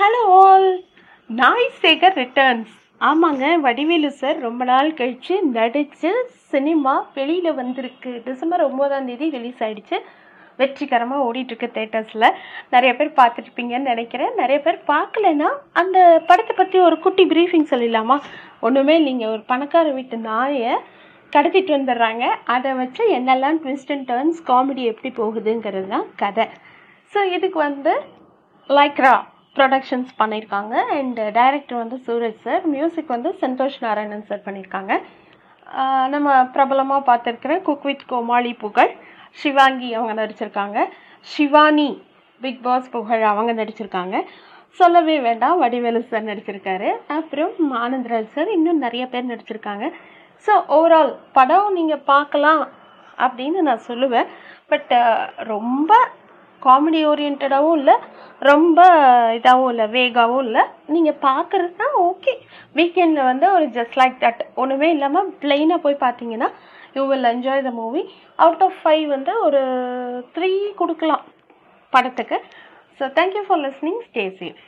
Hello all நாய் Sekar returns ஆமாங்க Vadivelu sir ரொம்ப நாள் கழித்து நடித்து சினிமா வெளியில் வந்திருக்கு. டிசம்பர் ஒம்போதாம் தேதி ரிலீஸ் ஆகிடுச்சு வெற்றிகரமாக ஓடிட்டுருக்கு தேட்டர்ஸில் நிறைய பேர் பார்த்துருப்பீங்கன்னு நினைக்கிறேன். நிறைய பேர் பார்க்கலன்னா அந்த படத்தை பற்றி ஒரு குட்டி ப்ரீஃபிங் சொல்லிடலாமா? ஒன்றுமே நீங்கள் ஒரு பணக்கார வீட்டு நாயை கடத்திட்டு வந்துடுறாங்க. அதை வச்சு என்னெல்லாம் ட்விஸ்ட் அண்ட் டர்ன்ஸ் காமெடி எப்படி போகுதுங்கிறது தான் கதை. ஸோ இதுக்கு வந்து லைக்ரா ப்ரொடக்ஷன்ஸ் பண்ணியிருக்காங்க அண்ட் டைரக்டர் வந்து சூரஜ் சார் மியூசிக் வந்து சந்தோஷ் நாராயணன் சார் பண்ணியிருக்காங்க நம்ம பிரபலமாக பார்த்துருக்குற குக் வித் கோமாளி புகழ் ஷிவாங்கி அவங்க நடிச்சிருக்காங்க. ஷிவானி பிக் பாஸ் புகழ் அவங்க நடிச்சிருக்காங்க. சொல்லவே வேண்டாம் வடிவேலு சார் நடிச்சிருக்காரு. அப்புறம் ஆனந்தராஜ் சார் இன்னும் நிறைய பேர் நடிச்சிருக்காங்க. ஸோ ஓவரால் படம் நீங்கள் பார்க்கலாம் அப்படின்னு நான் சொல்லுவேன். பட் ரொம்ப காமெடி ஓரியன்டாகவும் இல்லை ரொம்ப இதாகவும் இல்லை வேகாவும் இல்லை. நீங்கள் பார்க்குறதுனா ஓகே வீக்கெண்டில் வந்து ஒரு ஜஸ்ட் லைக் தட் ஒன்றுமே இல்லாமல் பிளெயினாக போய் பார்த்தீங்கன்னா you will enjoy the movie out of five வந்து ஒரு த்ரீ கொடுக்கலாம் படத்துக்கு. So thank you for listening stay safe